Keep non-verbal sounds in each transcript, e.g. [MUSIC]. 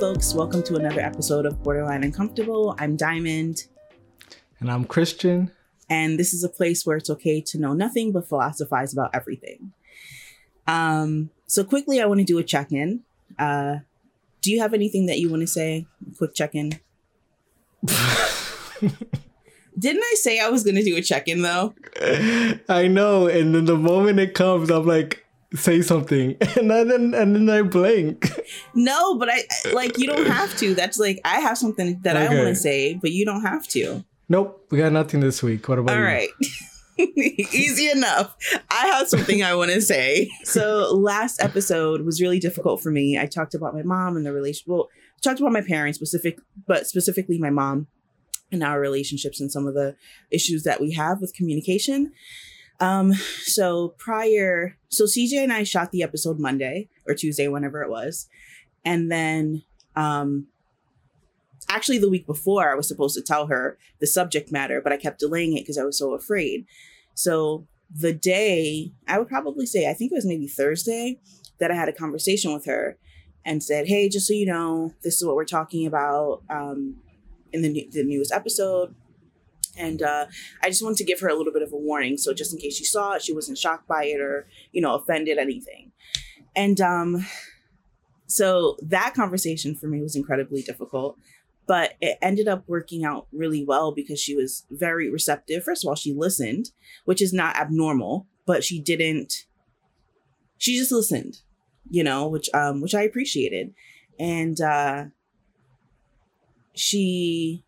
folks, welcome to another episode of Borderline Uncomfortable. I'm Diamond. And I'm Christian. And this is a place where it's okay to know nothing but philosophize about everything. Um, so quickly, I want to do a check-in. Uh, do you have anything that you want to say? Quick check-in. [LAUGHS] Didn't I say I was going to do a check-in though? I know, and then the moment it comes, I'm like, say something, [LAUGHS] and then and then I blank. No, but I like you don't have to. That's like I have something that okay. I want to say, but you don't have to. Nope, we got nothing this week. What about All you? right. [LAUGHS] Easy enough. I have something I want to say. So last episode was really difficult for me. I talked about my mom and the relation. Well, I talked about my parents specific, but specifically my mom and our relationships and some of the issues that we have with communication. Um, so prior, so CJ and I shot the episode Monday or Tuesday, whenever it was, and then um, actually the week before I was supposed to tell her the subject matter, but I kept delaying it because I was so afraid. So the day, I would probably say, I think it was maybe Thursday, that I had a conversation with her and said, Hey, just so you know, this is what we're talking about um, in the, the newest episode. And uh, I just wanted to give her a little bit of warning. So just in case she saw it, she wasn't shocked by it or, you know, offended, anything. And um, so that conversation for me was incredibly difficult but it ended up working out really well because she was very receptive. First of all, she listened, which is not abnormal, but she didn't she just listened, you know, which um which I appreciated. And uh she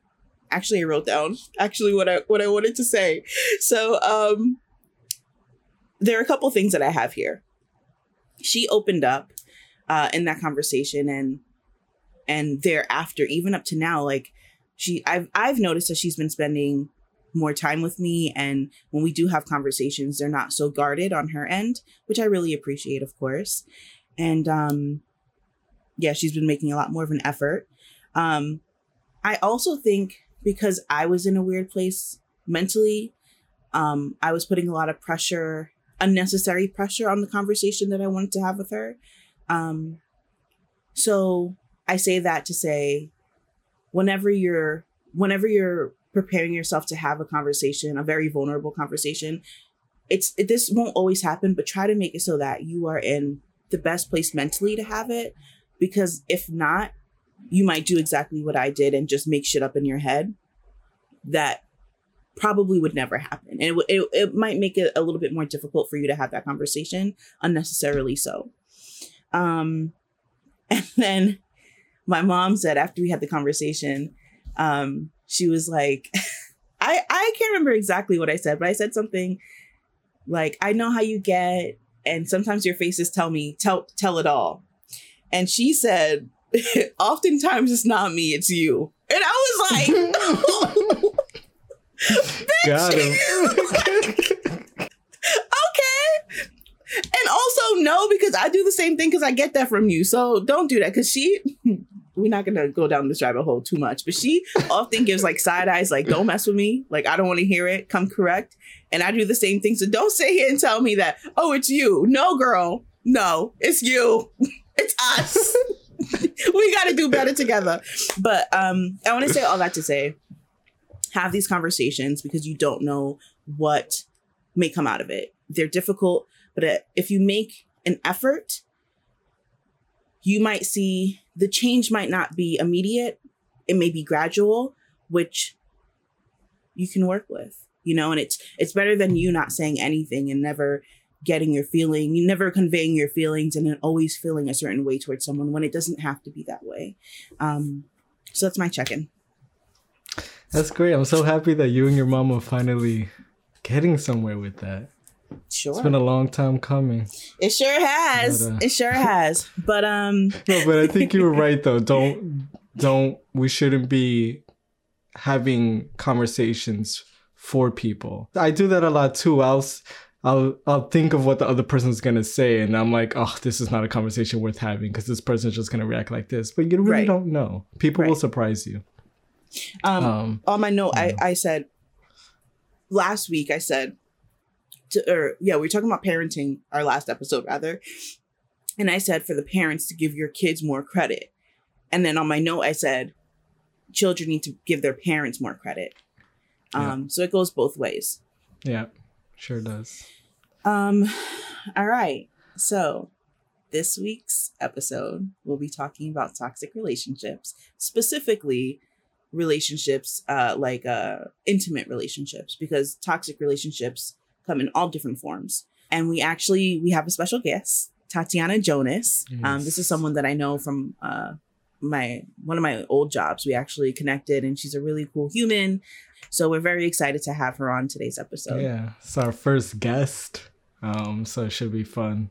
actually I wrote down actually what I what I wanted to say. So um there are a couple things that I have here. She opened up uh in that conversation and and thereafter even up to now like she I've I've noticed that she's been spending more time with me and when we do have conversations they're not so guarded on her end which I really appreciate of course and um yeah she's been making a lot more of an effort um I also think because I was in a weird place mentally. Um I was putting a lot of pressure unnecessary pressure on the conversation that I wanted to have with her. Um so I say that to say whenever you're whenever you're preparing yourself to have a conversation, a very vulnerable conversation, it's it, this won't always happen, but try to make it so that you are in the best place mentally to have it. Because if not, you might do exactly what I did and just make shit up in your head that probably would never happen. And it, it, it might make it a little bit more difficult for you to have that conversation unnecessarily so. Um, [LAUGHS] and then my mom said after we had the conversation, um, she was like, [LAUGHS] I, I can't remember exactly what I said, but I said something like, I know how you get, and sometimes your faces tell me, tell tell it all. And she said, [LAUGHS] oftentimes it's not me, it's you. And I was like, [LAUGHS] Got him. [LAUGHS] Okay. And also no because i do the same thing because i get that from you. So don't do that because she we're not gonna go down this rabbit hole too much but she often gives like side eyes like don't mess with me. Like i don't want to hear it. Come correct. And i do the same thing. So don't sit here and tell me that oh it's you. No girl. No it's you. It's us [LAUGHS] we got to do better together but um i want to say all that to say have these conversations because you don't know what may come out of it they're difficult but if you make an effort, you might see the change might not be immediate. It may be gradual, which you can work with, you know, and it's it's better than you not saying anything and never getting your feeling, you never conveying your feelings and then always feeling a certain way towards someone when it doesn't have to be that way. Um, so that's my check-in. That's great. I'm so happy that you and your mom are finally getting somewhere with that. Sure. It's been a long time coming. It sure has. But, uh, it sure has. But um [LAUGHS] No, but I think you were right though. Don't don't we shouldn't be having conversations for people. I do that a lot too. I'll I'll I'll think of what the other person's gonna say, and I'm like, oh, this is not a conversation worth having because this person's just gonna react like this. But you really right. don't know. People right. will surprise you. Um, um, on my note, I, I said last week. I said to, or yeah, we were talking about parenting our last episode rather. And I said for the parents to give your kids more credit. and then on my note I said children need to give their parents more credit. Um, Yeah. so it goes both ways. Yeah, sure does. Um, all right. So this week's episode, we'll be talking about toxic relationships, specifically relationships uh, like uh, intimate relationships, because toxic relationships come in all different forms. And we actually we have a special guest, Tatiana Jonas. Um, this is someone that I know from uh, my one of my old jobs. We actually connected, and she's a really cool human. So we're very excited to have her on today's episode. yeah, it's our first guest, um, so it should be fun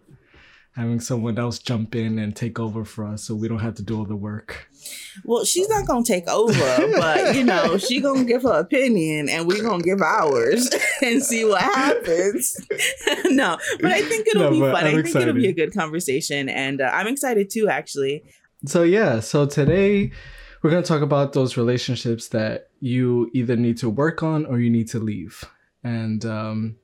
having someone else jump in and take over for us, so we don't have to do all the work. Well, she's not gonna take over, but you know, [LAUGHS] she gonna give her opinion, and we gonna give ours [LAUGHS] and see what happens. [LAUGHS] no, but I think it'll No, be fun. I'm I think it'll be a good conversation, and uh, I'm excited too. Actually, So yeah, so today we're gonna talk about those relationships that you either need to work on or you need to leave. And um,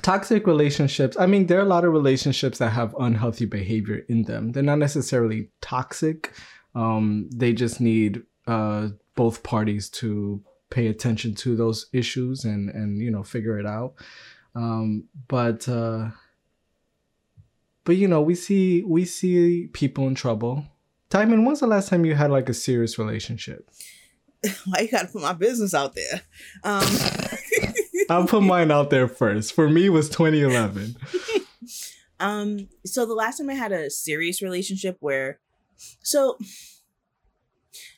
toxic relationships. I mean, there are a lot of relationships that have unhealthy behavior in them. They're not necessarily toxic. Um, they just need uh, both parties to pay attention to those issues and and you know figure it out. Um, but uh, but you know we see we see people in trouble. Diamond, when's the last time you had like a serious relationship? [LAUGHS] why you gotta put my business out there? Um, I'll put mine out there first. For me, it was 2011. [LAUGHS] um, so the last time I had a serious relationship where, so,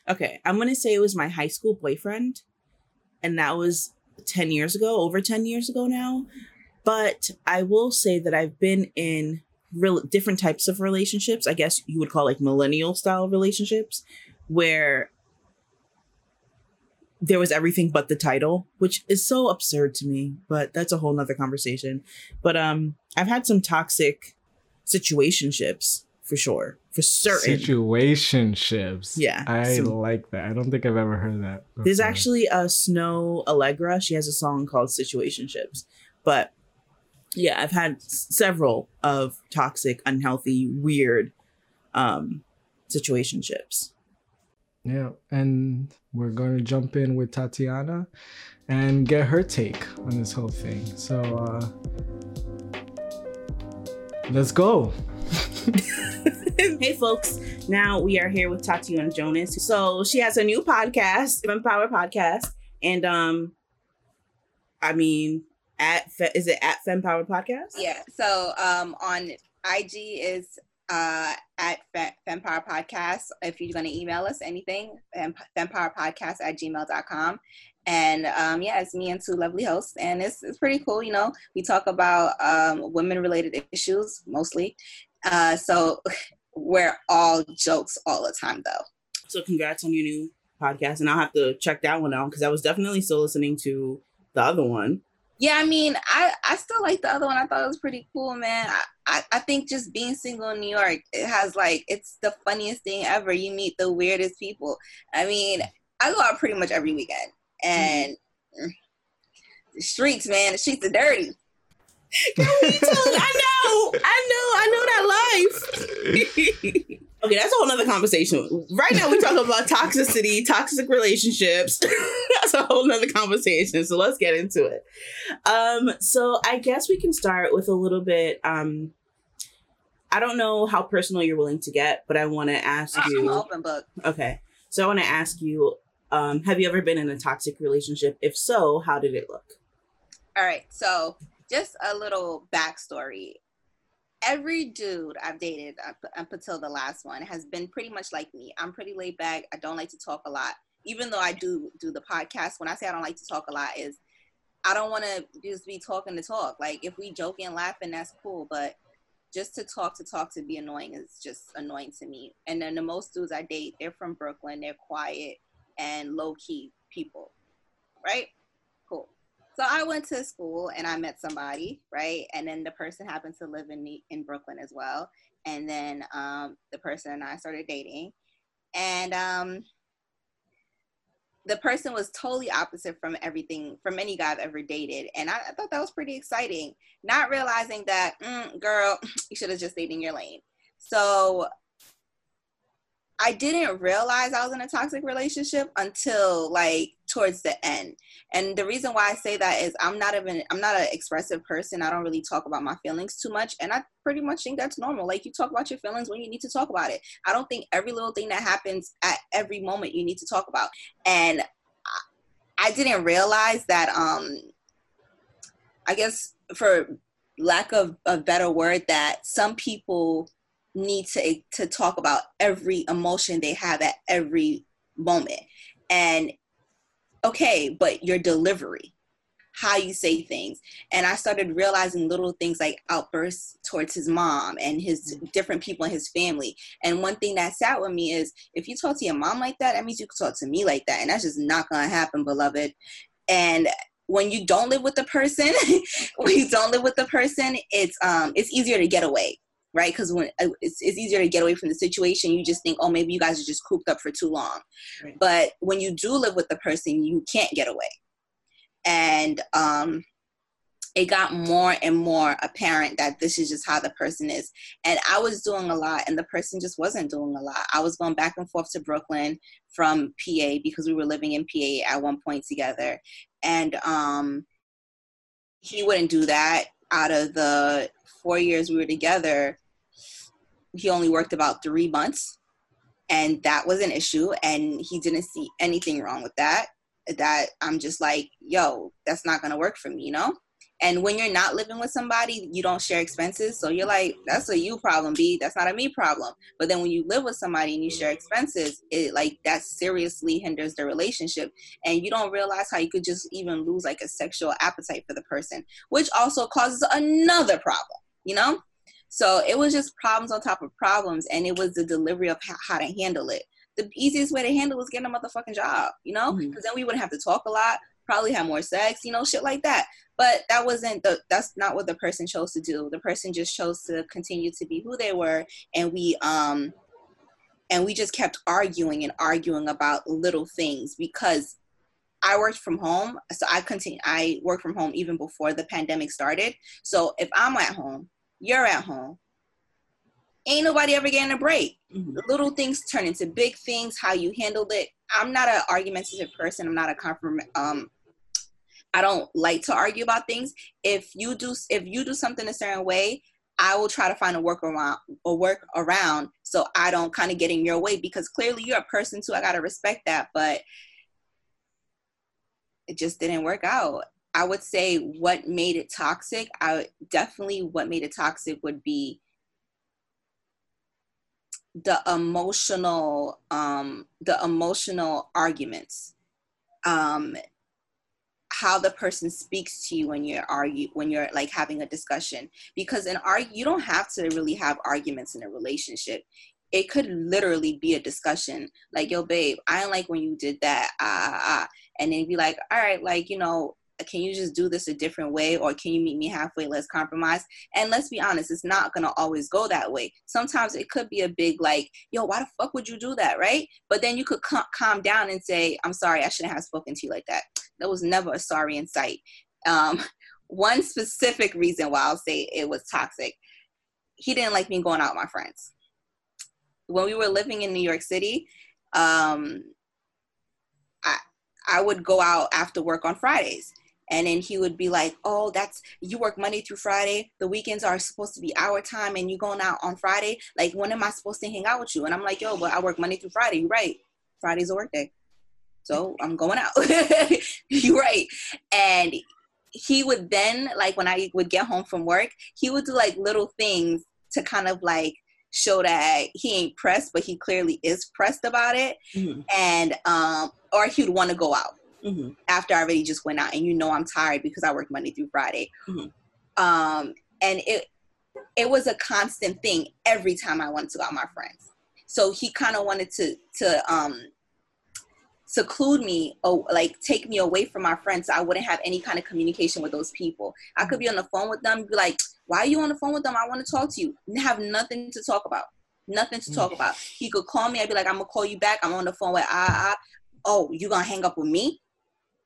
okay, I'm gonna say it was my high school boyfriend, and that was 10 years ago, over 10 years ago now. But I will say that I've been in real different types of relationships. I guess you would call like millennial style relationships, where there was everything but the title, which is so absurd to me, but that's a whole nother conversation. But um I've had some toxic situationships for sure. For certain. Situationships. Yeah, I some- like that. I don't think I've ever heard that. There's actually a Snoh Aalegra. She has a song called Situationships. But yeah, I've had s- several of toxic, unhealthy, weird um situationships. Yeah, and we're going to jump in with Tatiana and get her take on this whole thing. So, uh, let's go. [LAUGHS] hey folks, now we are here with Tatiana Jonas. So she has a new podcast, Empower Podcast, and um, I mean, at is it at Femme Power Podcast? Yeah. So um, on IG is uh, at Fe- Femme Power Podcast. If you're going to email us anything, fem- femmepowerpodcast at gmail.com. And um, yeah, it's me and two lovely hosts. And it's, it's pretty cool. You know, we talk about um, women related issues mostly. Uh, so [LAUGHS] we're all jokes all the time, though. So congrats on your new podcast, and I'll have to check that one out because I was definitely still listening to the other one. Yeah, I mean, I, I still like the other one. I thought it was pretty cool, man. I, I, I think just being single in New York, it has like, it's the funniest thing ever. You meet the weirdest people. I mean, I go out pretty much every weekend. And mm, the streets, man, the streets are dirty. I know, I know, I know that life. [LAUGHS] okay, that's a whole nother conversation. Right now, we talk about [LAUGHS] toxicity, toxic relationships. [LAUGHS] that's a whole nother conversation. So let's get into it. Um, so I guess we can start with a little bit. Um, I don't know how personal you're willing to get, but I want to ask I'm you. open book. Okay, so I want to ask you. Um, have you ever been in a toxic relationship? If so, how did it look? All right, so just a little backstory. Every dude I've dated up, up until the last one has been pretty much like me. I'm pretty laid back. I don't like to talk a lot, even though I do do the podcast. When I say I don't like to talk a lot, is I don't want to just be talking to talk. Like if we joking and laughing, that's cool, but just to talk to talk to be annoying is just annoying to me. And then the most dudes I date, they're from Brooklyn. They're quiet and low key people, right? So I went to school and I met somebody, right? And then the person happened to live in in Brooklyn as well. And then um, the person and I started dating, and um, the person was totally opposite from everything from any guy I've ever dated, and I, I thought that was pretty exciting. Not realizing that, mm, girl, [SNIFFS] you should have just stayed in your lane. So I didn't realize I was in a toxic relationship until like towards the end. And the reason why I say that is I'm not even I'm not an expressive person. I don't really talk about my feelings too much and I pretty much think that's normal. Like you talk about your feelings when you need to talk about it. I don't think every little thing that happens at every moment you need to talk about. And I didn't realize that um I guess for lack of a better word that some people need to to talk about every emotion they have at every moment. And okay but your delivery how you say things. And i started realizing little things like outbursts towards his mom and his different people in his family. And one thing that sat with me is if you talk to your mom like that that means you can talk to me like that. And that's just not gonna happen beloved. And when you don't live with the person [LAUGHS] when you don't live with the person it's um it's easier to get away right? Because when uh, it's, it's easier to get away from the situation, you just think, oh, maybe you guys are just cooped up for too long. Right. But when you do live with the person, you can't get away. And um, it got more and more apparent that this is just how the person is. And I was doing a lot, and the person just wasn't doing a lot. I was going back and forth to Brooklyn from PA because we were living in PA at one point together. And um, he wouldn't do that. Out of the four years we were together, he only worked about three months and that was an issue and he didn't see anything wrong with that that i'm just like yo that's not gonna work for me you know? And when you're not living with somebody you don't share expenses so you're like that's a you problem b that's not a me problem. But then when you live with somebody and you share expenses it like that seriously hinders the relationship and you don't realize how you could just even lose like a sexual appetite for the person which also causes another problem you know so it was just problems on top of problems, and it was the delivery of how, to handle it. The easiest way to handle was getting a motherfucking job, you know, because mm-hmm. then we wouldn't have to talk a lot, probably have more sex, you know, shit like that. But that wasn't the that's not what the person chose to do. The person just chose to continue to be who they were, and we um and we just kept arguing and arguing about little things because I worked from home, so I continue. I worked from home even before the pandemic started. So if I'm at home you're at home. Ain't nobody ever getting a break. Mm-hmm. Little things turn into big things. How you handled it. I'm not an argumentative person. I'm not a confirm. Um, I don't like to argue about things. If you do, if you do something a certain way, I will try to find a work around or work around so I don't kind of get in your way because clearly you're a person too. I gotta respect that, but it just didn't work out. I would say what made it toxic, I definitely what made it toxic would be the emotional um the emotional arguments um how the person speaks to you when you're argue when you're like having a discussion because an argue you don't have to really have arguments in a relationship it could literally be a discussion like yo babe i don't like when you did that ah, ah. and then be like all right like you know can you just do this a different way or can you meet me halfway? Let's compromise. And let's be honest it's not gonna always go that way. Sometimes it could be a big like yo why the fuck would you do that right? But then you could calm down and say i'm sorry i shouldn't have spoken to you like that. There was never a sorry in sight. Um, [LAUGHS] one specific reason why i'll say it was toxic he didn't like me going out with my friends. When we were living in new york city um, I, I would go out after work on Fridays and then he would be like oh that's you work monday through friday. The weekends are supposed to be our time and you going out on friday. Like when am i supposed to hang out with you? And i'm like yo but i work monday through friday. You're right. Friday's a work day. So i'm going out. [LAUGHS] You're right. And he would then like when i would get home from work he would do like little things to kind of like show that he ain't pressed but he clearly is pressed about it. Mm-hmm. and um or he would want to go out mm-hmm. after I already just went out and you know I'm tired because I work Monday through Friday. Mm-hmm. Um, and it it was a constant thing every time I wanted to go out with my friends. So he kind of wanted to to um seclude me or like take me away from my friends so I wouldn't have any kind of communication with those people. I could be on the phone with them, be like, why are you on the phone with them? I want to talk to you. And have nothing to talk about. Nothing to talk mm. about. He could call me. I'd be like, I'm gonna call you back. I'm on the phone with ah ah. Oh, you gonna hang up with me?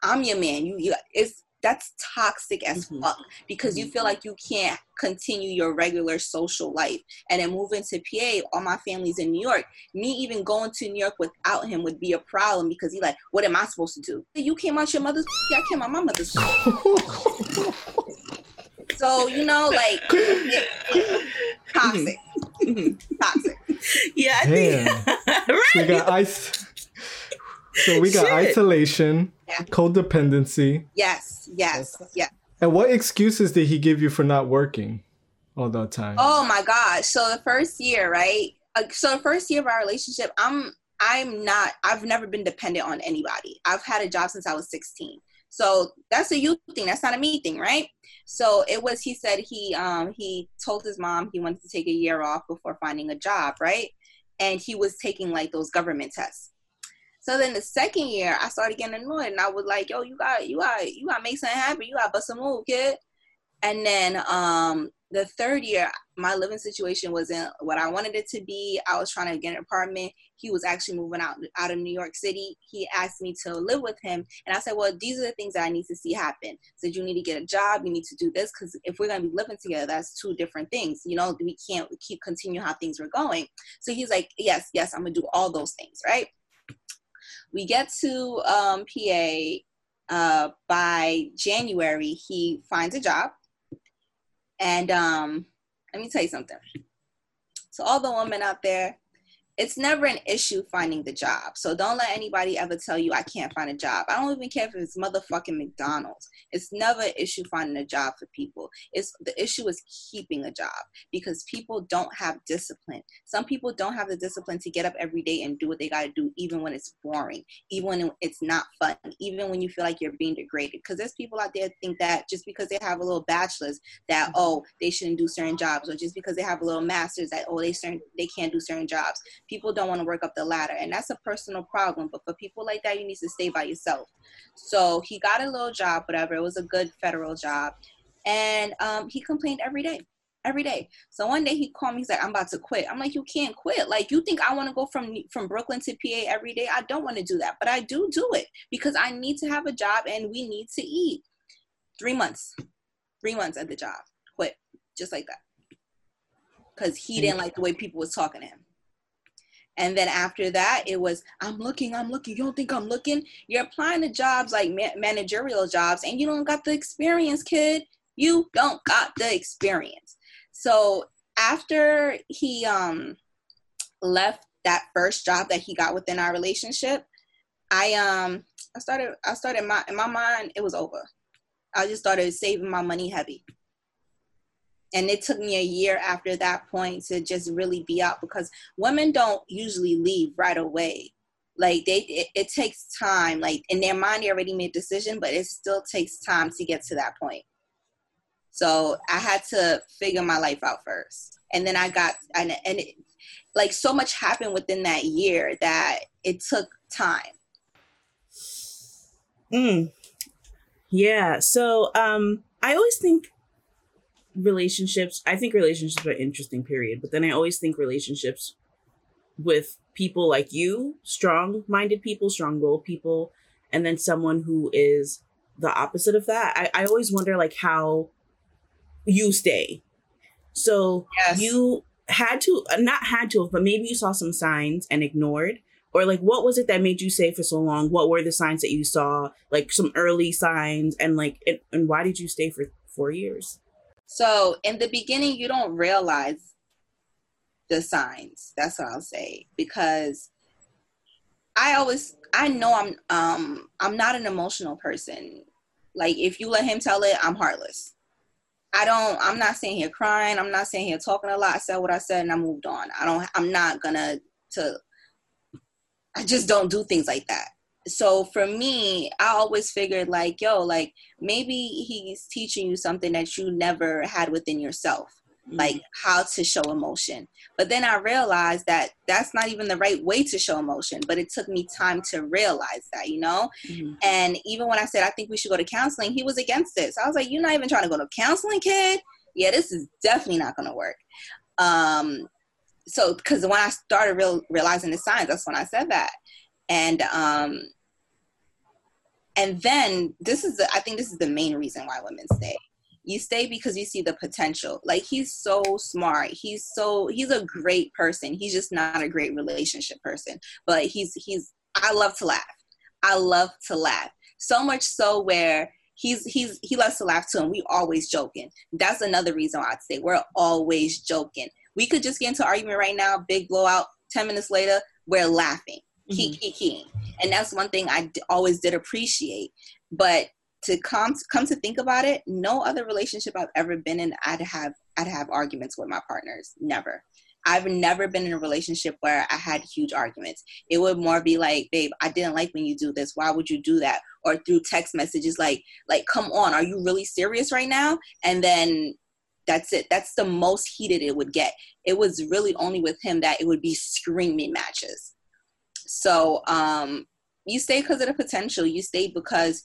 I'm your man. You, you it's that's toxic as Mhm. fuck because you feel like you can't continue your regular social life and then moving to PA all my family's in New York me even going to New York without him would be a problem because he like what am I supposed to do you came out your mother's Yeah, [LAUGHS] I came out my mother's [LAUGHS] so you know like it- [LAUGHS] toxic Mhm. toxic Yeah, I Damn. think we right. got ice. So we got Shit. isolation, Yeah. codependency, yes yes yes and what excuses did he give you for not working all the time? Oh my gosh. So the first year, right? So the first year of our relationship, I'm I'm not I've never been dependent on anybody. I've had a job since I was 16. So that's a you thing. That's not a me thing, right? So it was he said he um he told his mom he wanted to take a year off before finding a job, right? And he was taking like those government tests. So then the second year I started getting annoyed and I was like, yo, you got you got you gotta make something happen. You gotta bust a move, kid. And then um the third year, my living situation wasn't what I wanted it to be. I was trying to get an apartment. He was actually moving out out of New York City. He asked me to live with him, and I said, "Well, these are the things that I need to see happen." Said you need to get a job. You need to do this because if we're gonna be living together, that's two different things. You know, we can't keep continue how things were going. So he's like, "Yes, yes, I'm gonna do all those things." Right. We get to um, PA. Uh, by January, he finds a job and um, let me tell you something. So all the women out there, it's never an issue finding the job. So don't let anybody ever tell you I can't find a job. I don't even care if it's motherfucking McDonald's. It's never an issue finding a job for people. It's the issue is keeping a job because people don't have discipline. Some people don't have the discipline to get up every day and do what they got to do, even when it's boring, even when it's not fun, even when you feel like you're being degraded. Because there's people out there think that just because they have a little bachelor's, that mm-hmm. oh they shouldn't do certain jobs, or just because they have a little master's, that oh they certain they can't do certain jobs people don't want to work up the ladder and that's a personal problem but for people like that you need to stay by yourself. So he got a little job whatever it was a good federal job and um, he complained every day every day. So one day he called me he's like i'm about to quit. I'm like you can't quit. Like you think i want to go from from brooklyn to pa every day? I don't want to do that but i do do it because i need to have a job and we need to eat. Three months three months at the job quit just like that because he didn't like the way people was talking to him and then after that, it was, I'm looking, I'm looking. You don't think I'm looking? You're applying to jobs like ma- managerial jobs and you don't got the experience, kid. You don't got the experience. So after he um, left that first job that he got within our relationship, I um I started I started my in my mind it was over. I just started saving my money heavy and it took me a year after that point to just really be out because women don't usually leave right away. Like they it, it, takes time. Like in their mind they already made a decision but it still takes time to get to that point. So i had to figure my life out first. And then i got and, and it, like so much happened within that year that it took time. Mm. Yeah. So um I always think relationships I think relationships are interesting period, but then I always think relationships with people like you, strong minded people, strong willed people, and then someone who is the opposite of that. I, I always wonder like how you stay. So yes you had to uh, not had to but maybe you saw some signs and ignored or like what was it that made you stay for so long what were the signs that you saw like some early signs and like and, and why did you stay for four years So in the beginning, you don't realize the signs. That's what I'll say because I always I know I'm um I'm not an emotional person. Like if you let him tell it, I'm heartless. I don't I'm not sitting here crying. I'm not sitting here talking a lot. I said what I said and I moved on. I don't I'm not gonna to I just don't do things like that. So for me, I always figured like, yo, like maybe he's teaching you something that you never had within yourself, like how to show emotion. But then I realized that that's not even the right way to show emotion, but it took me time to realize that, you know? Mhm. And even when I said I think we should go to counseling, he was against it. So I was like, "You're not even trying to go to counseling, kid? Yeah, this is definitely not going to work." Um, so because when I started real, realizing the signs, that's when I said that, and um, And then this is the I think this is the main reason why women stay. You stay because you see the potential. Like he's so smart. He's so he's a great person. He's just not a great relationship person. But he's he's I love to laugh. I love to laugh. So much so where he's he's he loves to laugh too and we always joking. That's another reason why I'd say we're always joking. We could just get into argument right now, big blowout, 10 minutes later, we're laughing. Mm-hmm. And that's one thing I d- always did appreciate. But to come come to think about it, no other relationship I've ever been in, I'd have I'd have arguments with my partners. Never. I've never been in a relationship where I had huge arguments. It would more be like, babe, I didn't like when you do this. Why would you do that? Or through text messages like, like, come on, are you really serious right now? And then that's it. That's the most heated it would get. It was really only with him that it would be screaming matches. So um, you stay because of the potential. You stay because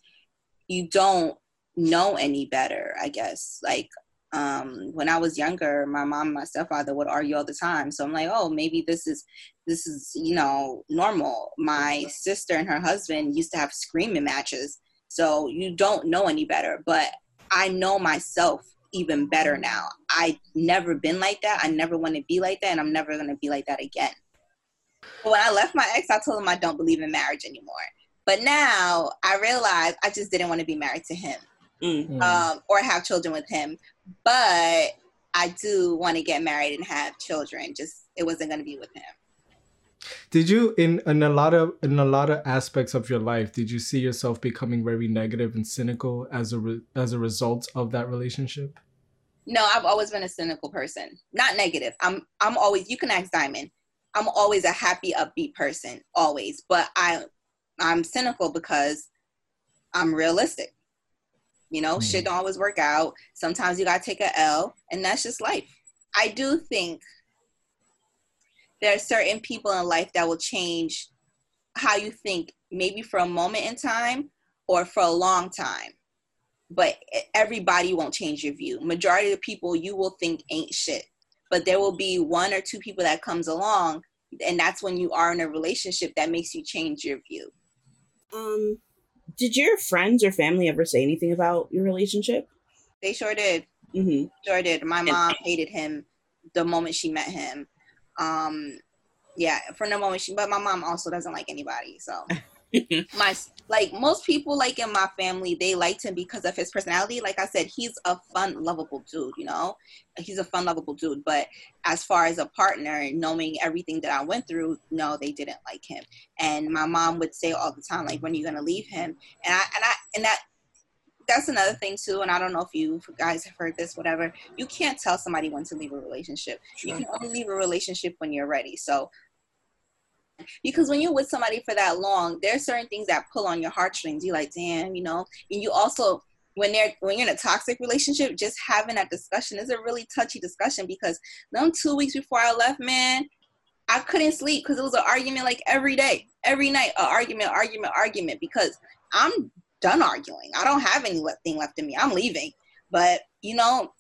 you don't know any better, I guess. Like um, when I was younger, my mom and my stepfather would argue all the time. So I'm like, oh, maybe this is this is you know normal. My sister and her husband used to have screaming matches. So you don't know any better, but I know myself even better now. I never been like that. I never want to be like that, and I'm never gonna be like that again. But when I left my ex, I told him I don't believe in marriage anymore. But now I realize I just didn't want to be married to him mm-hmm. um, or have children with him. But I do want to get married and have children. Just it wasn't going to be with him. Did you in in a lot of in a lot of aspects of your life did you see yourself becoming very negative and cynical as a re, as a result of that relationship? No, I've always been a cynical person. Not negative. I'm I'm always you can ask Diamond. I'm always a happy, upbeat person, always. But I I'm cynical because I'm realistic. You know, mm. shit don't always work out. Sometimes you gotta take a L, and that's just life. I do think there are certain people in life that will change how you think, maybe for a moment in time or for a long time. But everybody won't change your view. Majority of the people you will think ain't shit but there will be one or two people that comes along and that's when you are in a relationship that makes you change your view. Um did your friends or family ever say anything about your relationship? They sure did. Mm-hmm. sure did. My mom hated him the moment she met him. Um yeah from the moment she but my mom also doesn't like anybody so. [LAUGHS] My like most people like in my family they liked him because of his personality. Like i said he's a fun lovable dude you know? He's a fun lovable dude. But as far as a partner knowing everything that i went through no they didn't like him. And my mom would say all the time like when are you gonna leave him? And i and i and that that's another thing too and i don't know if you guys have heard this whatever. You can't tell somebody when to leave a relationship. Sure. you can only leave a relationship when you're ready. So because when you're with somebody for that long, there's certain things that pull on your heartstrings. You like, damn, you know, and you also when they're when you're in a toxic relationship, just having that discussion is a really touchy discussion because them two weeks before I left, man, I couldn't sleep because it was an argument like every day, every night, an argument, argument, argument. Because I'm done arguing. I don't have anything left in me. I'm leaving. But you know,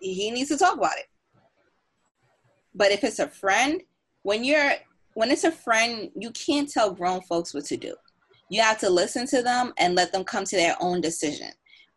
he needs to talk about it. But if it's a friend, when you're when it's a friend, you can't tell grown folks what to do. You have to listen to them and let them come to their own decision.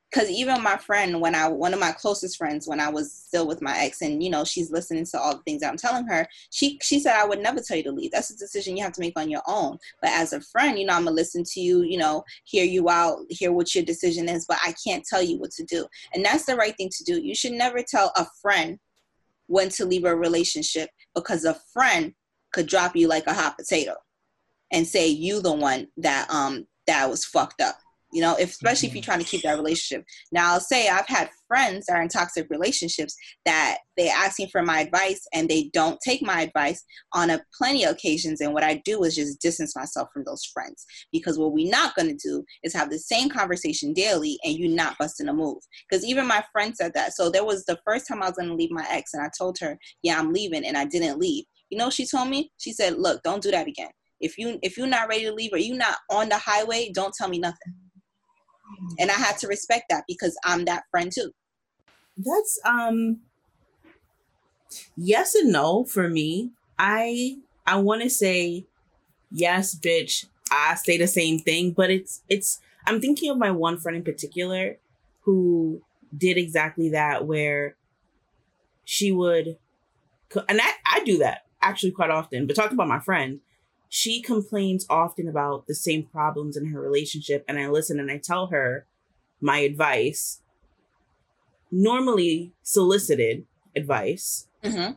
Because even my friend, when I one of my closest friends, when I was still with my ex, and you know she's listening to all the things I'm telling her, she she said I would never tell you to leave. That's a decision you have to make on your own. But as a friend, you know I'm gonna listen to you, you know, hear you out, hear what your decision is, but I can't tell you what to do. And that's the right thing to do. You should never tell a friend when to leave a relationship because a friend could drop you like a hot potato and say you the one that um that was fucked up you know? If, especially if you're trying to keep that relationship. Now i'll say i've had friends that are in toxic relationships that they ask me for my advice and they don't take my advice on a plenty of occasions. And what i do is just distance myself from those friends because what we're not going to do is have the same conversation daily and you not busting a move. Because even my friend said that. So there was the first time i was going to leave my ex and i told her yeah i'm leaving and i didn't leave you know she told me? She said, look, don't do that again. If you if you're not ready to leave or you're not on the highway, don't tell me nothing. And I had to respect that because I'm that friend too. That's um yes and no for me. I I want to say yes, bitch. I say the same thing, but it's it's I'm thinking of my one friend in particular who did exactly that, where she would, and I, I do that actually quite often, but talk about my friend. She complains often about the same problems in her relationship, and I listen and I tell her my advice, normally solicited advice. Mm-hmm.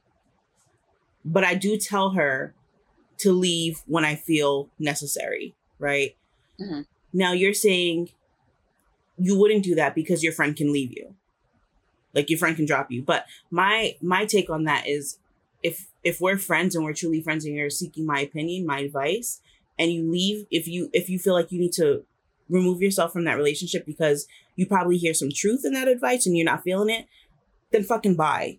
But I do tell her to leave when I feel necessary, right? Mm-hmm. Now you're saying you wouldn't do that because your friend can leave you. Like your friend can drop you. But my my take on that is if if we're friends and we're truly friends and you're seeking my opinion, my advice, and you leave if you if you feel like you need to remove yourself from that relationship because you probably hear some truth in that advice and you're not feeling it, then fucking bye.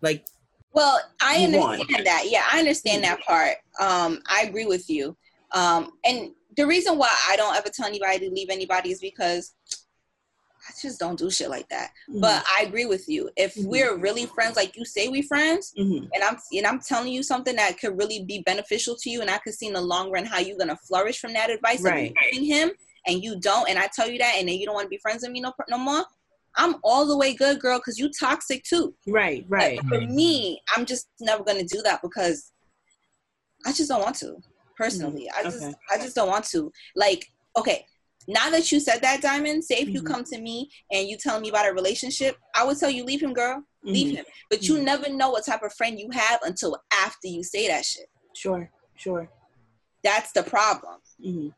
Like well, I understand won. that. Yeah, I understand that part. Um, I agree with you. Um, and the reason why I don't ever tell anybody to leave anybody is because I just don't do shit like that. But I agree with you. If Mhm. we're really friends, like you say we friends, Mhm. and I'm and I'm telling you something that could really be beneficial to you, and I could see in the long run how you're gonna flourish from that advice Right. giving him, and you don't, and I tell you that, and then you don't want to be friends with me no no more. I'm all the way good, girl, because you toxic too. right, right. For me, I'm just never gonna do that because I just don't want to. Personally, I just okay. I just don't want to. Like, okay, now that you said that, Diamond, say if you Mhm. come to me and you tell me about a relationship, I would tell you leave him, girl, leave Mhm. him. But you Mhm. never know what type of friend you have until after you say that shit. Sure, sure. That's the problem. hmm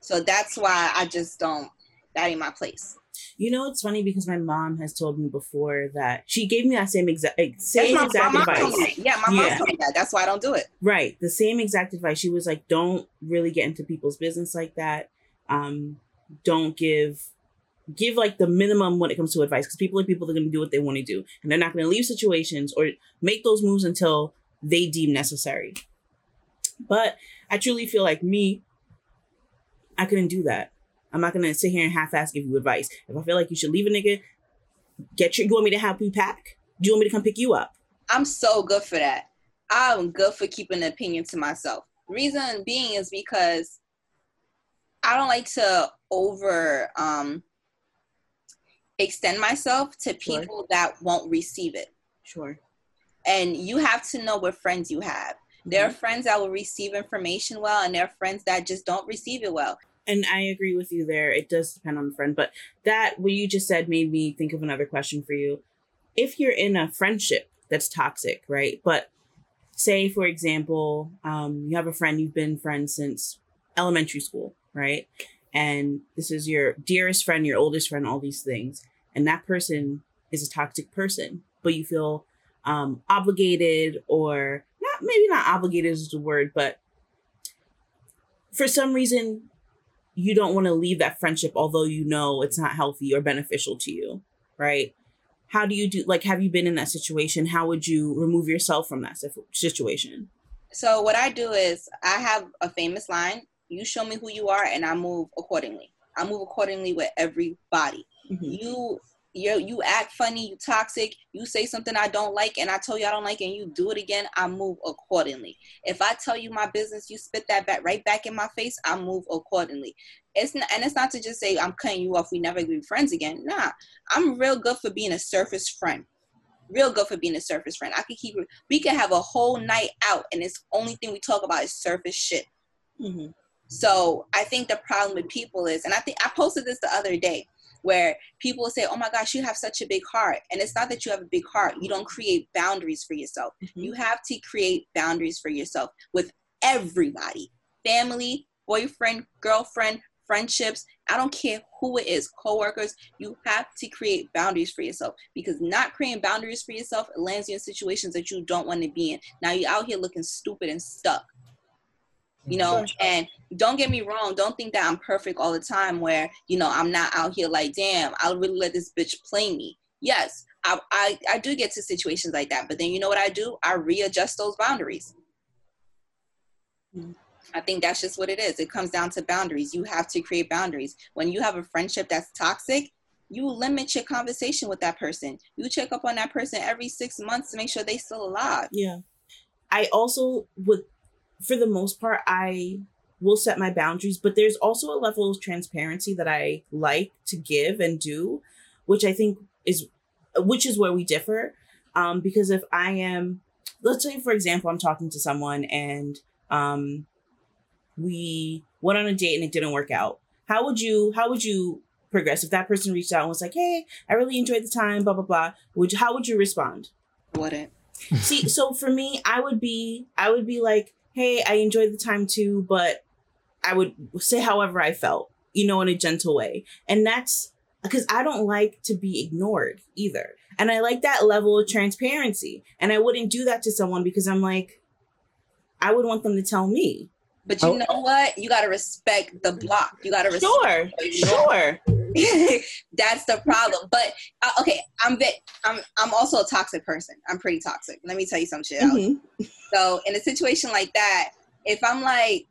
So that's why I just don't. That ain't my place. You know, it's funny because my mom has told me before that she gave me that same exact same my, exact my advice. Yeah, my mom Yeah. told me that. That's why I don't do it. Right. The same exact advice. She was like, don't really get into people's business like that. Um, don't give give like the minimum when it comes to advice because people are people are gonna do what they want to do. And they're not gonna leave situations or make those moves until they deem necessary. But I truly feel like me, I couldn't do that. I'm not gonna sit here and half-ass give you advice. If I feel like you should leave a nigga, get your you want me to help you pack? Do you want me to come pick you up? I'm so good for that. I'm good for keeping an opinion to myself. Reason being is because I don't like to over um extend myself to Sure. people that won't receive it. Sure. And you have to know what friends you have. There are friends that will receive information well, and there are friends that just don't receive it well. and I agree with you there. It does depend on the friend, but that what you just said made me think of another question for you. If you're in a friendship that's toxic, right? But say, for example, um, you have a friend you've been friends since elementary school, right? And this is your dearest friend, your oldest friend, all these things, and that person is a toxic person, but you feel um, obligated or not maybe not obligated is the word, but for some reason you don't want to leave that friendship although you know it's not healthy or beneficial to you right how do you do like have you been in that situation how would you remove yourself from that situation So what I do is I have a famous line. You show me who you are, and I move accordingly. I move accordingly with everybody. Mhm. you you you act funny, you toxic, you say something I don't like and I tell you I don't like and you do it again, I move accordingly. If I tell you my business, you spit that back right back in my face, I move accordingly. It's not, and it's not to just say I'm cutting you off, we never be friends again. Nah, I'm real good for being a surface friend. Real good for being a surface friend. I could keep. We could have a whole night out, and it's only thing we talk about is surface shit. Mhm. So I think the problem with people is, and I think I posted this the other day, where people say, "Oh my gosh, you have such a big heart," and it's not that you have a big heart. You don't create boundaries for yourself. Mhm. You have to create boundaries for yourself with everybody, family, boyfriend, girlfriend, friendships. I don't care who it is, coworkers. You have to create boundaries for yourself because not creating boundaries for yourself lands you in situations that you don't want to be in. Now you're out here looking stupid and stuck you know Sure. and don't get me wrong don't think that i'm perfect all the time where you know i'm not out here like damn i'll really let this bitch play me. Yes I, I i do get to situations like that but then you know what i do? I readjust those boundaries. Mhm. i think that's just what it is. It comes down to boundaries. You have to create boundaries. When you have a friendship that's toxic you limit your conversation with that person. You check up on that person every six months to make sure they still alive. Yeah. I also would for the most part i will set my boundaries, but there's also a level of transparency that I like to give and do, which I think is which is where we differ. Um, because if I am, let's say for example, I'm talking to someone and um, we went on a date and it didn't work out. How would you how would you progress if that person reached out and was like, "Hey, I really enjoyed the time," blah blah blah. Would how would you respond? Wouldn't. See, so for me, I would be I would be like, "Hey, I enjoyed the time too, but I would say however I felt, you know, in a gentle way." And that's because I don't like to be ignored either. And I like that level of transparency. And I wouldn't do that to someone because I'm like, I would want them to tell me. But you oh. know what? You got to respect the block. You got to respect. Sure, sure. [LAUGHS] [LAUGHS] That's the problem. But uh, okay, I'm bit. I'm I'm also a toxic person. I'm pretty toxic. Let me tell you some shit. Mm-hmm. So in a situation like that, if I'm like,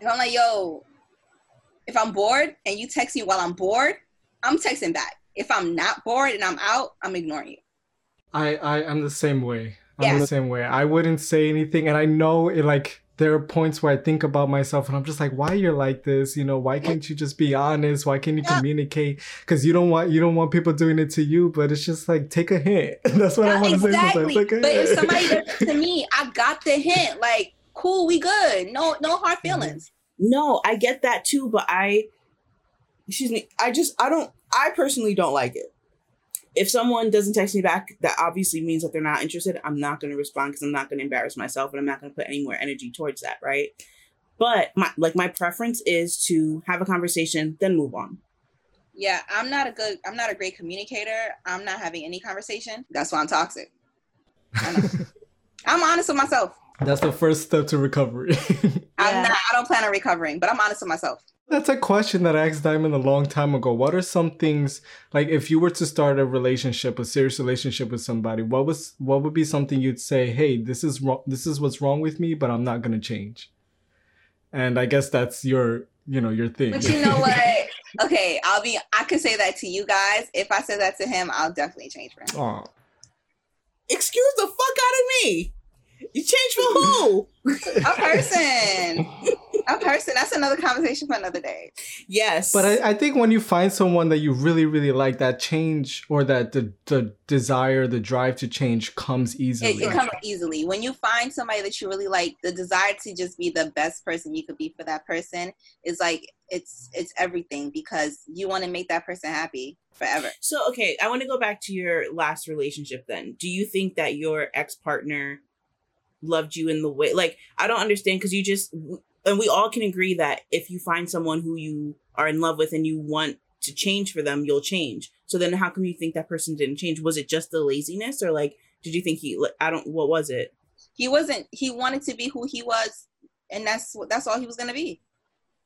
if I'm like, yo, if I'm bored and you text me while I'm bored, I'm texting back. If I'm not bored and I'm out, I'm ignoring you. I I am the same way. I'm yeah. the same way. I wouldn't say anything, and I know it like there are points where I think about myself and I'm just like, why you're like this? You know, why can't you just be honest? Why can't you yeah. communicate? Because you don't want you don't want people doing it to you, but it's just like take a hint. [LAUGHS] That's what yeah, I want exactly. to say sometimes. Like, but if somebody does it to [LAUGHS] me, I got the hint. Like, cool, we good. No, no hard mm-hmm. feelings. No, I get that too, but I excuse me, I just I don't I personally don't like it. If someone doesn't text me back, that obviously means that they're not interested. I'm not going to respond because I'm not going to embarrass myself and I'm not going to put any more energy towards that, right? But my like my preference is to have a conversation, then move on. Yeah, I'm not a good I'm not a great communicator. I'm not having any conversation. That's why I'm toxic. [LAUGHS] I'm honest with myself. That's the first step to recovery. [LAUGHS] I'm not I don't plan on recovering, but I'm honest with myself. That's a question that I asked Diamond a long time ago. What are some things like if you were to start a relationship, a serious relationship with somebody, what was what would be something you'd say, "Hey, this is wrong. This is what's wrong with me, but I'm not going to change." And I guess that's your, you know, your thing. But you know [LAUGHS] what? okay, I'll be I could say that to you guys. If I said that to him, I'll definitely change for him. Aww. Excuse the fuck out of me. You change for who? a person. [LAUGHS] a person. That's another conversation for another day. Yes. But I, I think when you find someone that you really, really like, that change or that the, the desire, the drive to change comes easily. It, it comes easily. When you find somebody that you really like, the desire to just be the best person you could be for that person is like it's it's everything because you want to make that person happy forever. So okay, I want to go back to your last relationship then. Do you think that your ex-partner loved you in the way like I don't understand because you just and we all can agree that if you find someone who you are in love with and you want to change for them, you'll change. So then how come you think that person didn't change? Was it just the laziness or like did you think he I don't what was it? He wasn't he wanted to be who he was and that's that's all he was going to be.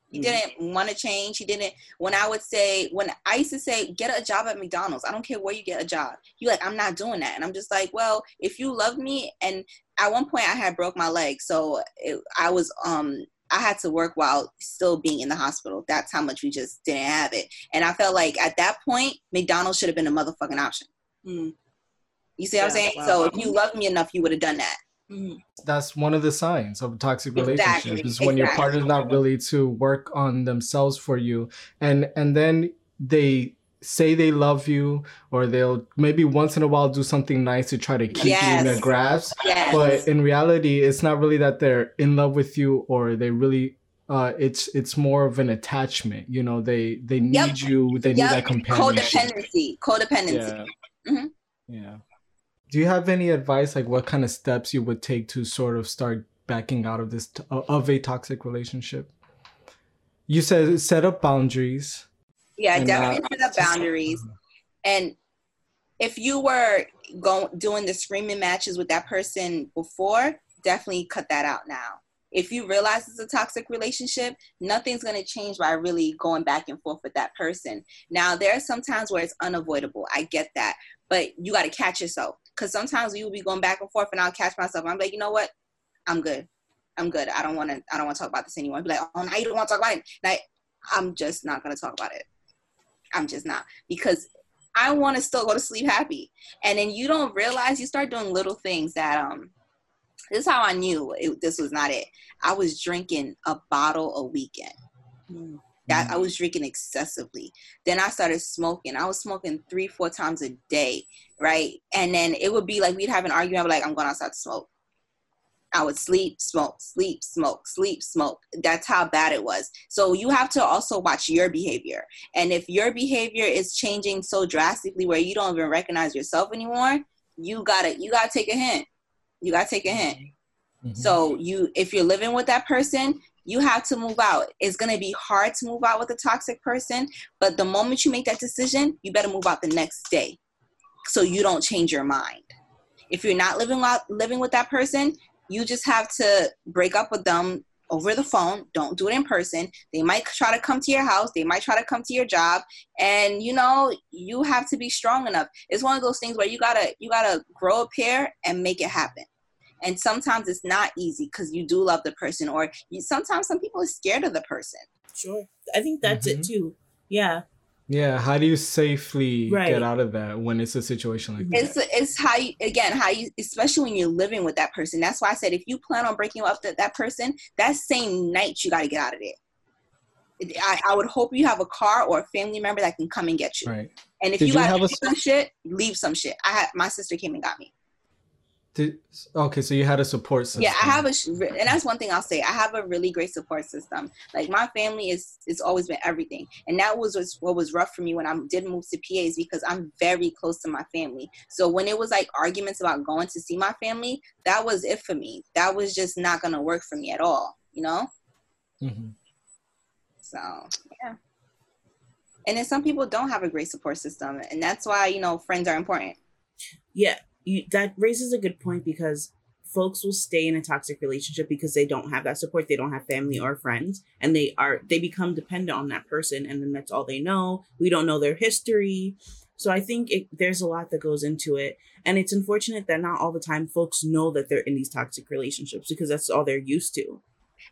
He mm. didn't want to change. He didn't. When I would say, when I used to say, get a job at McDonald's. I don't care where you get a job. You like, I'm not doing that. And I'm just like, well, if you love me, and at one point I had broke my leg, so it, I was um I had to work while still being in the hospital. That's how much we just didn't have it. And I felt like at that point, McDonald's should have been a motherfucking option. Mm. You see what yeah, I'm saying? Wow. So if you loved me enough, you would have done that. Mm-hmm. That's one of the signs of a toxic relationship exactly. is when exactly. your partner's not really to work on themselves for you, and and then they say they love you or they'll maybe once in a while do something nice to try to keep yes. you in their grasp yes. but in reality it's not really that they're in love with you or they really uh, it's it's more of an attachment you know they they need yep. you they yep. need that companionship codependency codependency yeah. Mm-hmm. yeah do you have any advice like what kind of steps you would take to sort of start backing out of this t- of a toxic relationship you said set up boundaries yeah, and uh, definitely set up boundaries. Uh, and if you were going doing the screaming matches with that person before, definitely cut that out now. If you realize it's a toxic relationship, nothing's going to change by really going back and forth with that person. Now, there are some times where it's unavoidable. I get that. But you got to catch yourself. Because sometimes we will be going back and forth and I'll catch myself. I'm like, you know what? I'm good. I'm good. I don't want to. I don't want to talk about this anymore. I'd be like, oh, now you don't want to talk about it. Like, I'm just not going to talk about it. I'm just not because I want to still go to sleep happy. And then you don't realize you start doing little things that um this is how I knew it, this was not it. I was drinking a bottle a weekend. Mm. That I was drinking excessively. Then I started smoking. I was smoking three, four times a day, right? And then it would be like we'd have an argument. Be like, I'm going outside to smoke. I would sleep, smoke, sleep, smoke, sleep, smoke. That's how bad it was. So you have to also watch your behavior. And if your behavior is changing so drastically where you don't even recognize yourself anymore, you gotta you gotta take a hint. You gotta take a hint. Mm-hmm. So you if you're living with that person, you have to move out. It's going to be hard to move out with a toxic person, but the moment you make that decision, you better move out the next day so you don't change your mind. If you're not living out, living with that person, you just have to break up with them over the phone. Don't do it in person. They might try to come to your house. They might try to come to your job. And you know, you have to be strong enough. It's one of those things where you gotta you gotta grow a pair and make it happen and sometimes it's not easy because you do love the person or you, sometimes some people are scared of the person sure i think that's mm-hmm. it too yeah yeah how do you safely right. get out of that when it's a situation like it's, that it's how you again how you especially when you're living with that person that's why i said if you plan on breaking up that, that person that same night you got to get out of there I, I, would hope you have a car or a family member that can come and get you. Right. And if Did you, you got some shit, leave some shit. I had my sister came and got me. Did, okay, so you had a support system. Yeah, I have a, and that's one thing I'll say. I have a really great support system. Like my family is, it's always been everything, and that was, was what was rough for me when I did move to PAs because I'm very close to my family. So when it was like arguments about going to see my family, that was it for me. That was just not gonna work for me at all. You know. Mm-hmm. So yeah. And then some people don't have a great support system, and that's why you know friends are important. Yeah, you, that raises a good point because folks will stay in a toxic relationship because they don't have that support. They don't have family or friends and they are they become dependent on that person and then that's all they know. We don't know their history. So i think it, there's a lot that goes into it. And it's unfortunate that not all the time folks know that they're in these toxic relationships because that's all they're used to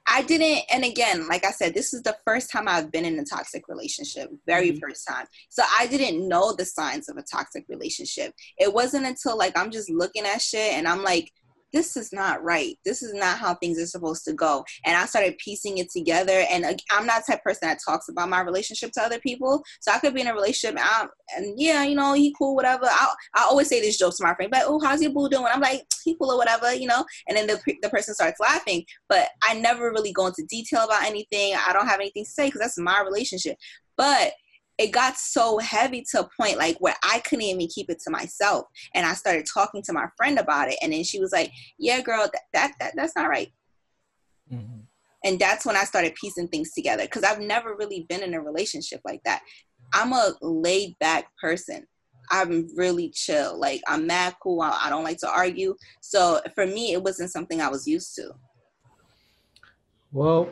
I didn't, and again, like I said, this is the first time I've been in a toxic relationship, very mm-hmm. first time. So I didn't know the signs of a toxic relationship. It wasn't until like I'm just looking at shit and I'm like, this is not right. This is not how things are supposed to go. And I started piecing it together. And I'm not the type person that talks about my relationship to other people. So I could be in a relationship and, and yeah, you know, he cool, whatever. I I always say this joke to my friend, but oh, how's your boo doing? I'm like, he cool or whatever, you know. And then the the person starts laughing. But I never really go into detail about anything. I don't have anything to say because that's my relationship. But it got so heavy to a point like where I couldn't even keep it to myself. And I started talking to my friend about it. And then she was like, Yeah, girl, that, that, that that's not right. Mm-hmm. And that's when I started piecing things together because I've never really been in a relationship like that. I'm a laid back person. I'm really chill. Like I'm mad cool. I, I don't like to argue. So for me, it wasn't something I was used to. Well,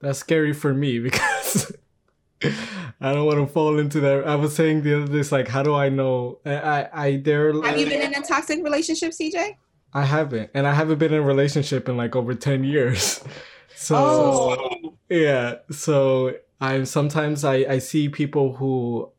that's scary for me [LAUGHS] because I don't want to fall into that. I was saying the other day, like, how do I know? I, I, I there. Have you been in a toxic relationship, CJ? I haven't, and I haven't been in a relationship in like over ten years. [LAUGHS] So oh. yeah, so I'm sometimes I I see people who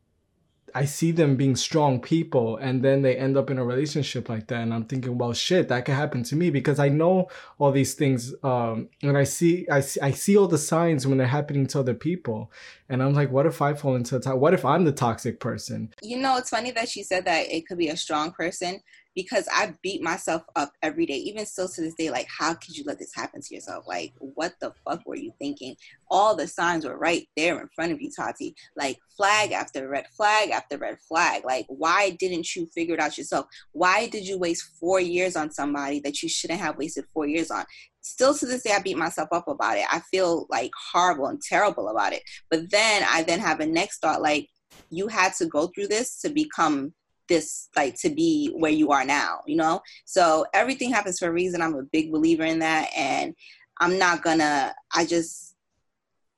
I see them being strong people and then they end up in a relationship like that. And I'm thinking, well, shit, that could happen to me because I know all these things. Um, and I see, I see, I see all the signs when they're happening to other people. And I'm like, what if I fall into top? What if I'm the toxic person? You know, it's funny that she said that it could be a strong person because I beat myself up every day, even still to this day. Like, how could you let this happen to yourself? Like, what the fuck were you thinking? All the signs were right there in front of you, Tati. Like, flag after red flag after red flag. Like, why didn't you figure it out yourself? Why did you waste four years on somebody that you shouldn't have wasted four years on? Still to this day, I beat myself up about it. I feel like horrible and terrible about it. But then I then have a next thought like, you had to go through this to become this like to be where you are now you know? So everything happens for a reason. I'm a big believer in that. And i'm not gonna i just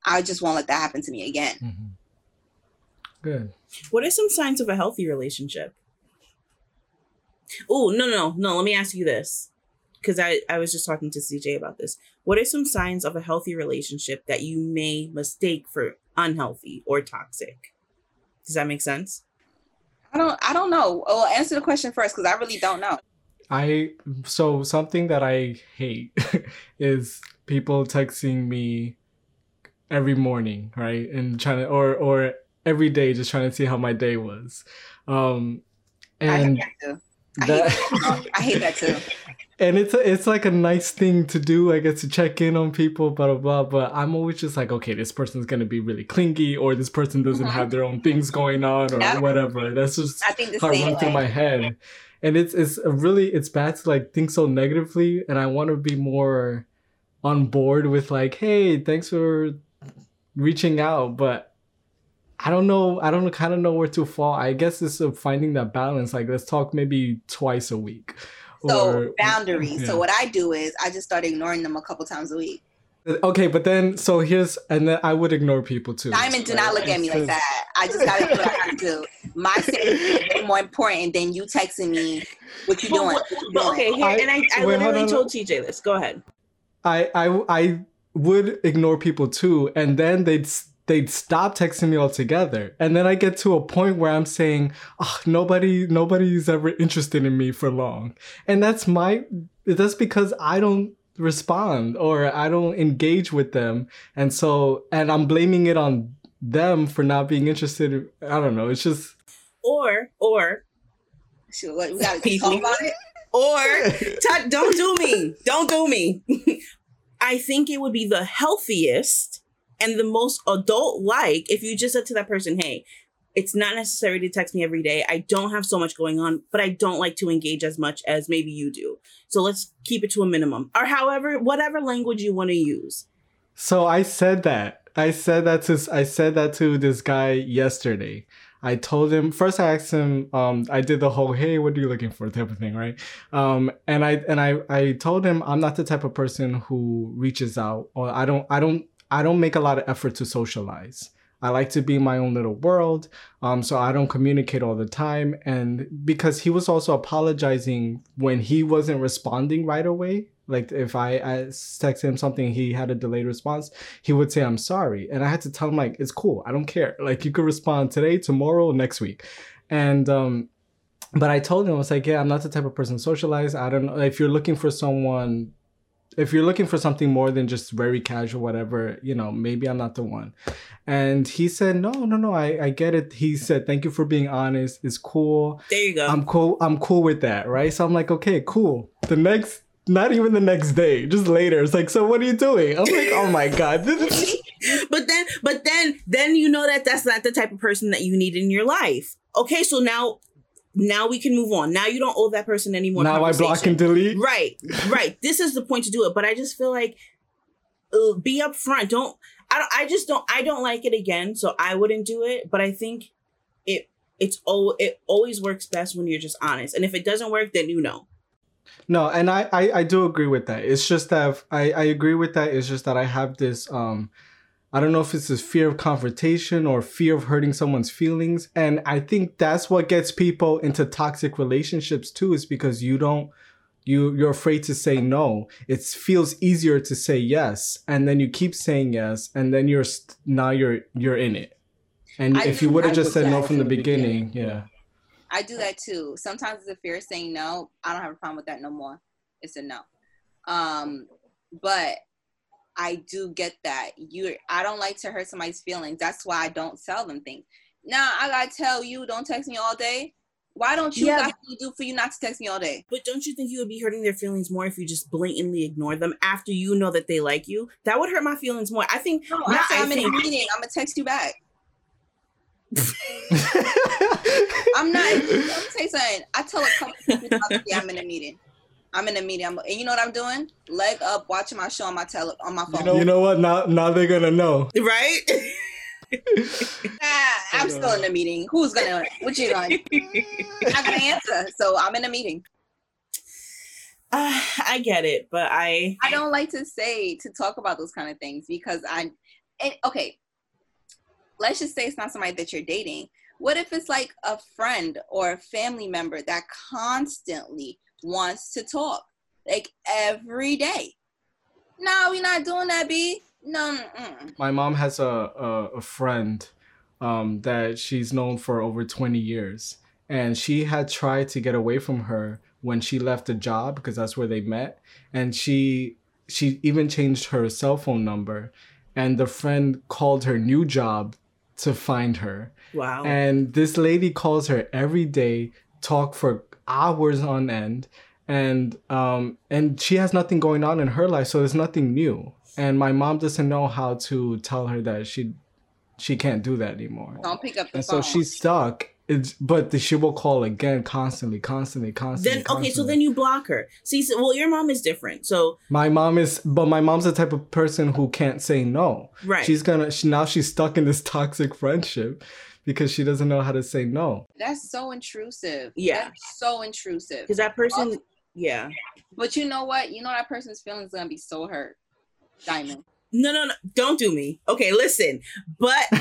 i just won't let that happen to me again. Mm-hmm. good. What are some signs of a healthy relationship? Oh no no. No let me ask you this because I, I was just talking to cj about this what are some signs of a healthy relationship that you may mistake for unhealthy or toxic does that make sense I don't I don't know. Well, answer the question first because I really don't know. I so something that I hate [LAUGHS] is people texting me every morning, right? And trying to or or every day just trying to see how my day was. Um and I hate that too. I, that, hate, that I hate that too. And it's a, it's like a nice thing to do, I guess, to check in on people, blah blah blah. But I'm always just like, okay, this person's gonna be really clingy, or this person doesn't mm-hmm. have their own things going on, or yep. whatever. That's just I think how it runs through my head. And it's it's really it's bad to like think so negatively, and I want to be more on board with like, hey, thanks for reaching out, but I don't know. I don't kind of know where to fall. I guess it's finding that balance. Like, let's talk maybe twice a week. So or, boundaries. Yeah. So what I do is I just start ignoring them a couple times a week. Okay, but then so here's and then I would ignore people too. Diamond, do not look at me like that. I just gotta do what I gotta do. My safety is [LAUGHS] more important than you texting me what you doing. What, you doing. Okay, here, and I, I wait, literally told CJ this. Go ahead. I I I would ignore people too, and then they'd they'd stop texting me altogether. And then I get to a point where I'm saying, oh, nobody, nobody's ever interested in me for long. And that's my, that's because I don't respond or I don't engage with them. And so, and I'm blaming it on them for not being interested. I don't know. It's just. Or, or. So what, we gotta talk [LAUGHS] about it? Or, [LAUGHS] t- don't do me. Don't do me. [LAUGHS] I think it would be the healthiest and the most adult like if you just said to that person, hey, it's not necessary to text me every day. I don't have so much going on, but I don't like to engage as much as maybe you do. So let's keep it to a minimum or however, whatever language you want to use. So I said that. I said that to I said that to this guy yesterday. I told him first. I asked him. Um, I did the whole "Hey, what are you looking for?" type of thing, right? Um, and I and I I told him I'm not the type of person who reaches out, or I don't I don't I don't make a lot of effort to socialize. I like to be in my own little world. Um, so I don't communicate all the time. And because he was also apologizing when he wasn't responding right away. Like if I, I text him something, he had a delayed response, he would say, I'm sorry. And I had to tell him like, it's cool. I don't care. Like you could respond today, tomorrow, next week. And, um, but I told him, I was like, yeah, I'm not the type of person socialize. I don't know if you're looking for someone if you're looking for something more than just very casual, whatever, you know, maybe I'm not the one. And he said, no, no, no, I, I get it. He said, thank you for being honest. It's cool. There you go. I'm cool. I'm cool with that. Right. So I'm like, okay, cool. The next, not even the next day, just later. It's like, so what are you doing? I'm like, oh my God. [LAUGHS] but then, but then, then you know that that's not the type of person that you need in your life. Okay. So now now we can move on. Now you don't owe that person anymore. Now I block and delete. Right, right. [LAUGHS] this is the point to do it. But I just feel like uh, be upfront. Don't. I don't. I just don't. I don't like it again. So I wouldn't do it. But I think it. It's oh. It always works best when you're just honest. And if it doesn't work, then you know. No, and I, I I do agree with that. It's just that I I agree with that. It's just that I have this um I don't know if it's this fear of confrontation or fear of hurting someone's feelings. And I think that's what gets people into toxic relationships too, is because you don't you you're afraid to say no. It feels easier to say yes, and then you keep saying yes, and then you're now you're you're in it. And I if you would have just said no from the beginning, beginning, yeah. I do that too. Sometimes it's a fear of saying no. I don't have a problem with that no more. It's a no. Um, but I do get that. You I don't like to hurt somebody's feelings. That's why I don't tell them things. Now I gotta tell you, don't text me all day. Why don't you yeah. do for you not to text me all day? But don't you think you would be hurting their feelings more if you just blatantly ignore them after you know that they like you? That would hurt my feelings more. I think. No, I am in a meeting. I'm gonna text you back. [LAUGHS] I'm not. Let me say something. I tell a couple people I'm in a meeting. I'm in a meeting, I'm, and you know what I'm doing? Leg up, watching my show on my tele on my phone. You know, you know what? Now, now they're gonna know, right? [LAUGHS] ah, I'm still in the meeting. Who's gonna? What you going? Not gonna answer. So I'm in a meeting. [SIGHS] Uh, I get it, but I I don't like to say to talk about those kind of things because I and okay, let's just say it's not somebody that you're dating. What if it's like a friend or a family member that constantly wants to talk like every day. No, we're not doing that, B. No. Mm-mm. My mom has a a, a friend um, that she's known for over twenty years, and she had tried to get away from her when she left the job because that's where they met, and she she even changed her cell phone number, and the friend called her new job to find her. Wow. And this lady calls her every day, talk for hours on end, and um and she has nothing going on in her life, so there's nothing new. And my mom doesn't know how to tell her that she she can't do that anymore. Don't pick up the And phone. so she's stuck. It's but the, she will call again constantly, constantly, constantly. then okay, so then you block her. See, so, well, your mom is different. So my mom is, but my mom's the type of person who can't say no. right. She's gonna she, now she's stuck in this toxic friendship because she doesn't know how to say no. That's so intrusive. Yeah. That's so intrusive. because that person, yeah. But you know what? You know that person's feelings are gonna be so hurt. Diamond. No, no, no! Don't do me. Okay, listen, but [LAUGHS]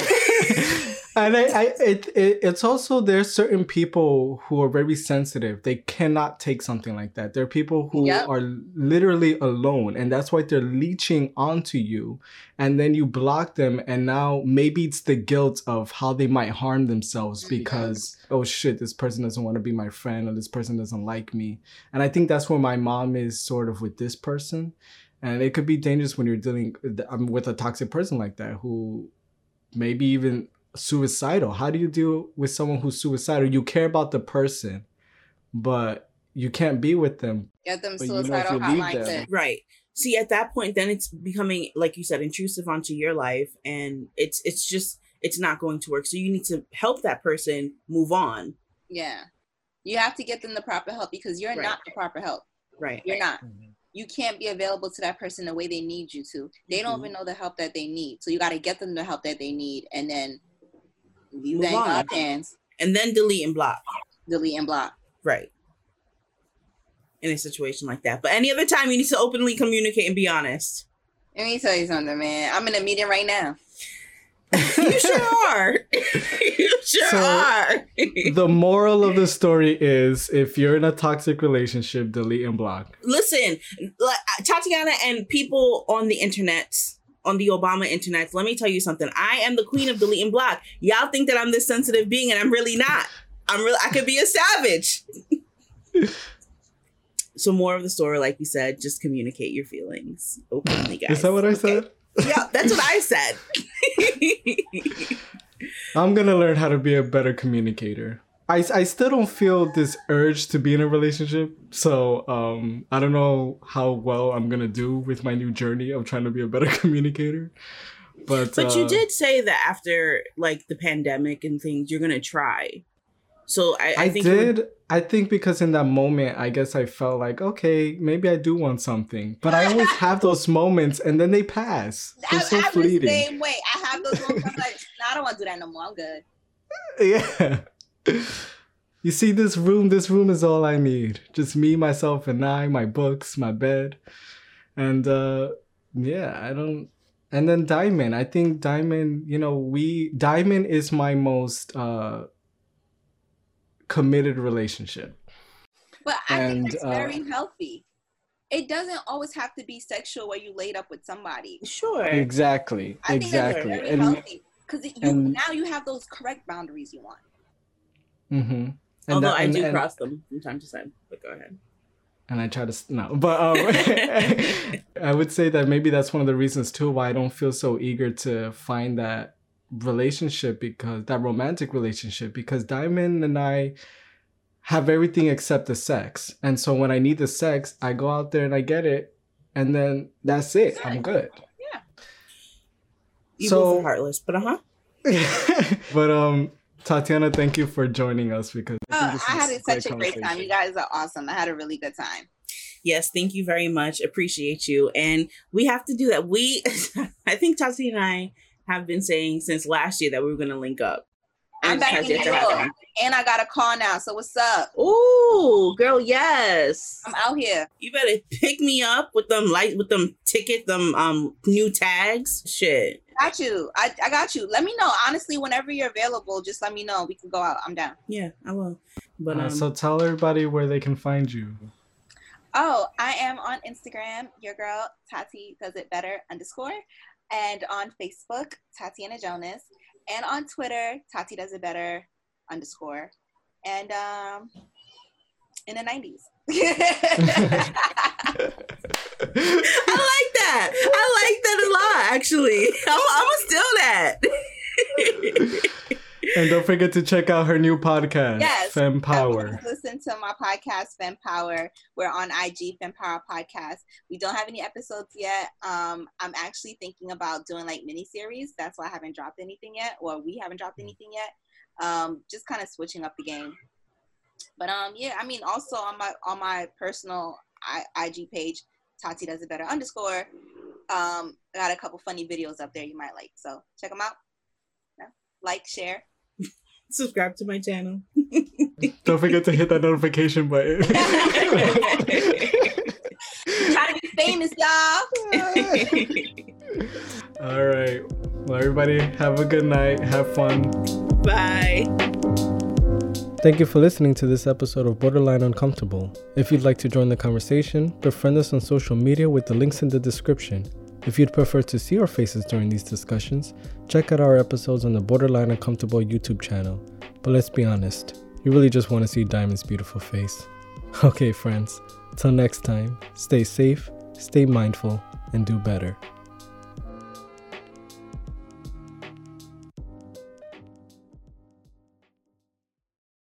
and I, I it, it it's also there's certain people who are very sensitive. They cannot take something like that. There are people who Yep. are literally alone, and that's why they're leeching onto you. And then you block them, and now maybe it's the guilt of how they might harm themselves Mhm. because oh shit, this person doesn't want to be my friend, or this person doesn't like me. And I think that's where my mom is sort of with this person. And it could be dangerous when you're dealing um, with a toxic person like that who maybe even suicidal. How do you deal with someone who's suicidal? You care about the person, but you can't be with them. Get them But you know if suicidal you leave hotline them- right. See, at that point, then it's becoming, like you said, intrusive onto your life, and it's it's just it's not going to work. So you need to help that person move on. Yeah. You have to get them the proper help because you're Right. not the proper help. Right. You're not. You can't be available to that person the way they need you to. They don't Mhm. even know the help that they need. So you got to get them the help that they need and then Move then on. hands, And then delete and block. delete and block. Right. In a situation like that. But any other time, you need to openly communicate and be honest. Let me tell you something, man. I'm in a meeting right now. You sure [LAUGHS] are. you sure So- are. the moral of the story is if you're in a toxic relationship, delete and block. Listen, like, uh, Tatiana and people on the internet, on the Obama internet, let me tell you something. I am the queen of delete and block. Y'all think that I'm this sensitive being, and I'm really not. I'm really, I could be a savage. [LAUGHS] so, more of the story, like you said, just communicate your feelings openly, guys. Is that what I Okay? Yeah, that's what I said. [LAUGHS] I'm gonna learn how to be a better communicator. I, I still don't feel this urge to be in a relationship, so um, I don't know how well I'm gonna do with my new journey of trying to be a better [LAUGHS] communicator. But But you uh, did say that after like the pandemic and things, you're gonna try. So I, I, I, think you would- did. I think because in that moment, I guess I felt like, okay, maybe I do want something. But I always have [LAUGHS] those moments, and then they pass. I, They're so I'm the fleeting. same way. I have those moments. I'm like, no, I don't want to do that no more. I'm good. [LAUGHS] Yeah. You see, this room. This room is all I need. Just me, myself, and I. My books, my bed, and uh yeah, I don't. And then Diamond. I think Diamond. You know, we Diamond is my most uh committed relationship. But I And, think it's uh, very healthy. It doesn't always have to be sexual where you laid up with somebody. sure. Exactly. I think exactly. that's very And healthy because now you have those correct boundaries you want. Mm-hmm. And Although that- I and- do and- cross them from time to time. But go ahead. and I try to s- no, but um, [LAUGHS] I would say that maybe that's one of the reasons too why I don't feel so eager to find that relationship because that romantic relationship because Diamond and I have everything except the sex, and so when I need the sex, I go out there and I get it, and then that's it. I'm good. Yeah, You So- both are heartless, but uh huh. [LAUGHS] but um, Tatiana, thank you for joining us because I, Oh, this I had was it such a great time. You guys are awesome. I had a really good time. Yes, thank you very much. Appreciate you. And we have to do that. We, [LAUGHS] I think Tatiana and I have been saying since last year that we were going to link up. I'm And back in New York. And I got a call now. So what's up? Ooh, girl, yes. I'm out here. You better pick me up with them light with them ticket, them um new tags. Shit. Got you. I, I got you. Let me know. Honestly, whenever you're available, just let me know. We can go out. I'm down. Yeah, I will. But Uh, um, so tell everybody where they can find you. Oh, I am on Instagram, your girl Tati does it better underscore, and on Facebook, Tatiana Jonas, and on Twitter, Tati does it better underscore. And um, in the 90s. [LAUGHS] I like that. I like that a lot, actually. I'm, I'm gonna steal that. [LAUGHS] and don't forget to check out her new podcast, Yes, Femme Power. Listen to my podcast, Femme Power. We're on IG, Femme Power Podcast. We don't have any episodes yet. Um, I'm actually thinking about doing like mini series. That's why I haven't dropped anything yet, or we haven't dropped anything yet. Um, just kind of switching up the game. But um, yeah, I mean, also on my on my personal I, IG page, Tati does it better underscore. Um, I got a couple funny videos up there you might like, so check them out. Yeah. Like, share. Subscribe to my channel. [LAUGHS] Don't forget to hit that notification button. [LAUGHS] [LAUGHS] Trying to be famous, y'all. All right. Well, everybody, have a good night. Have fun. Bye. Thank you for listening to this episode of Borderline Uncomfortable. If you'd like to join the conversation, befriend us on social media with the links in the description. If you'd prefer to see our faces during these discussions, check out our episodes on the Borderline Uncomfortable YouTube channel. But let's be honest, you really just want to see Diamond's beautiful face. [LAUGHS] Okay, friends, till next time, stay safe, stay mindful, and do better.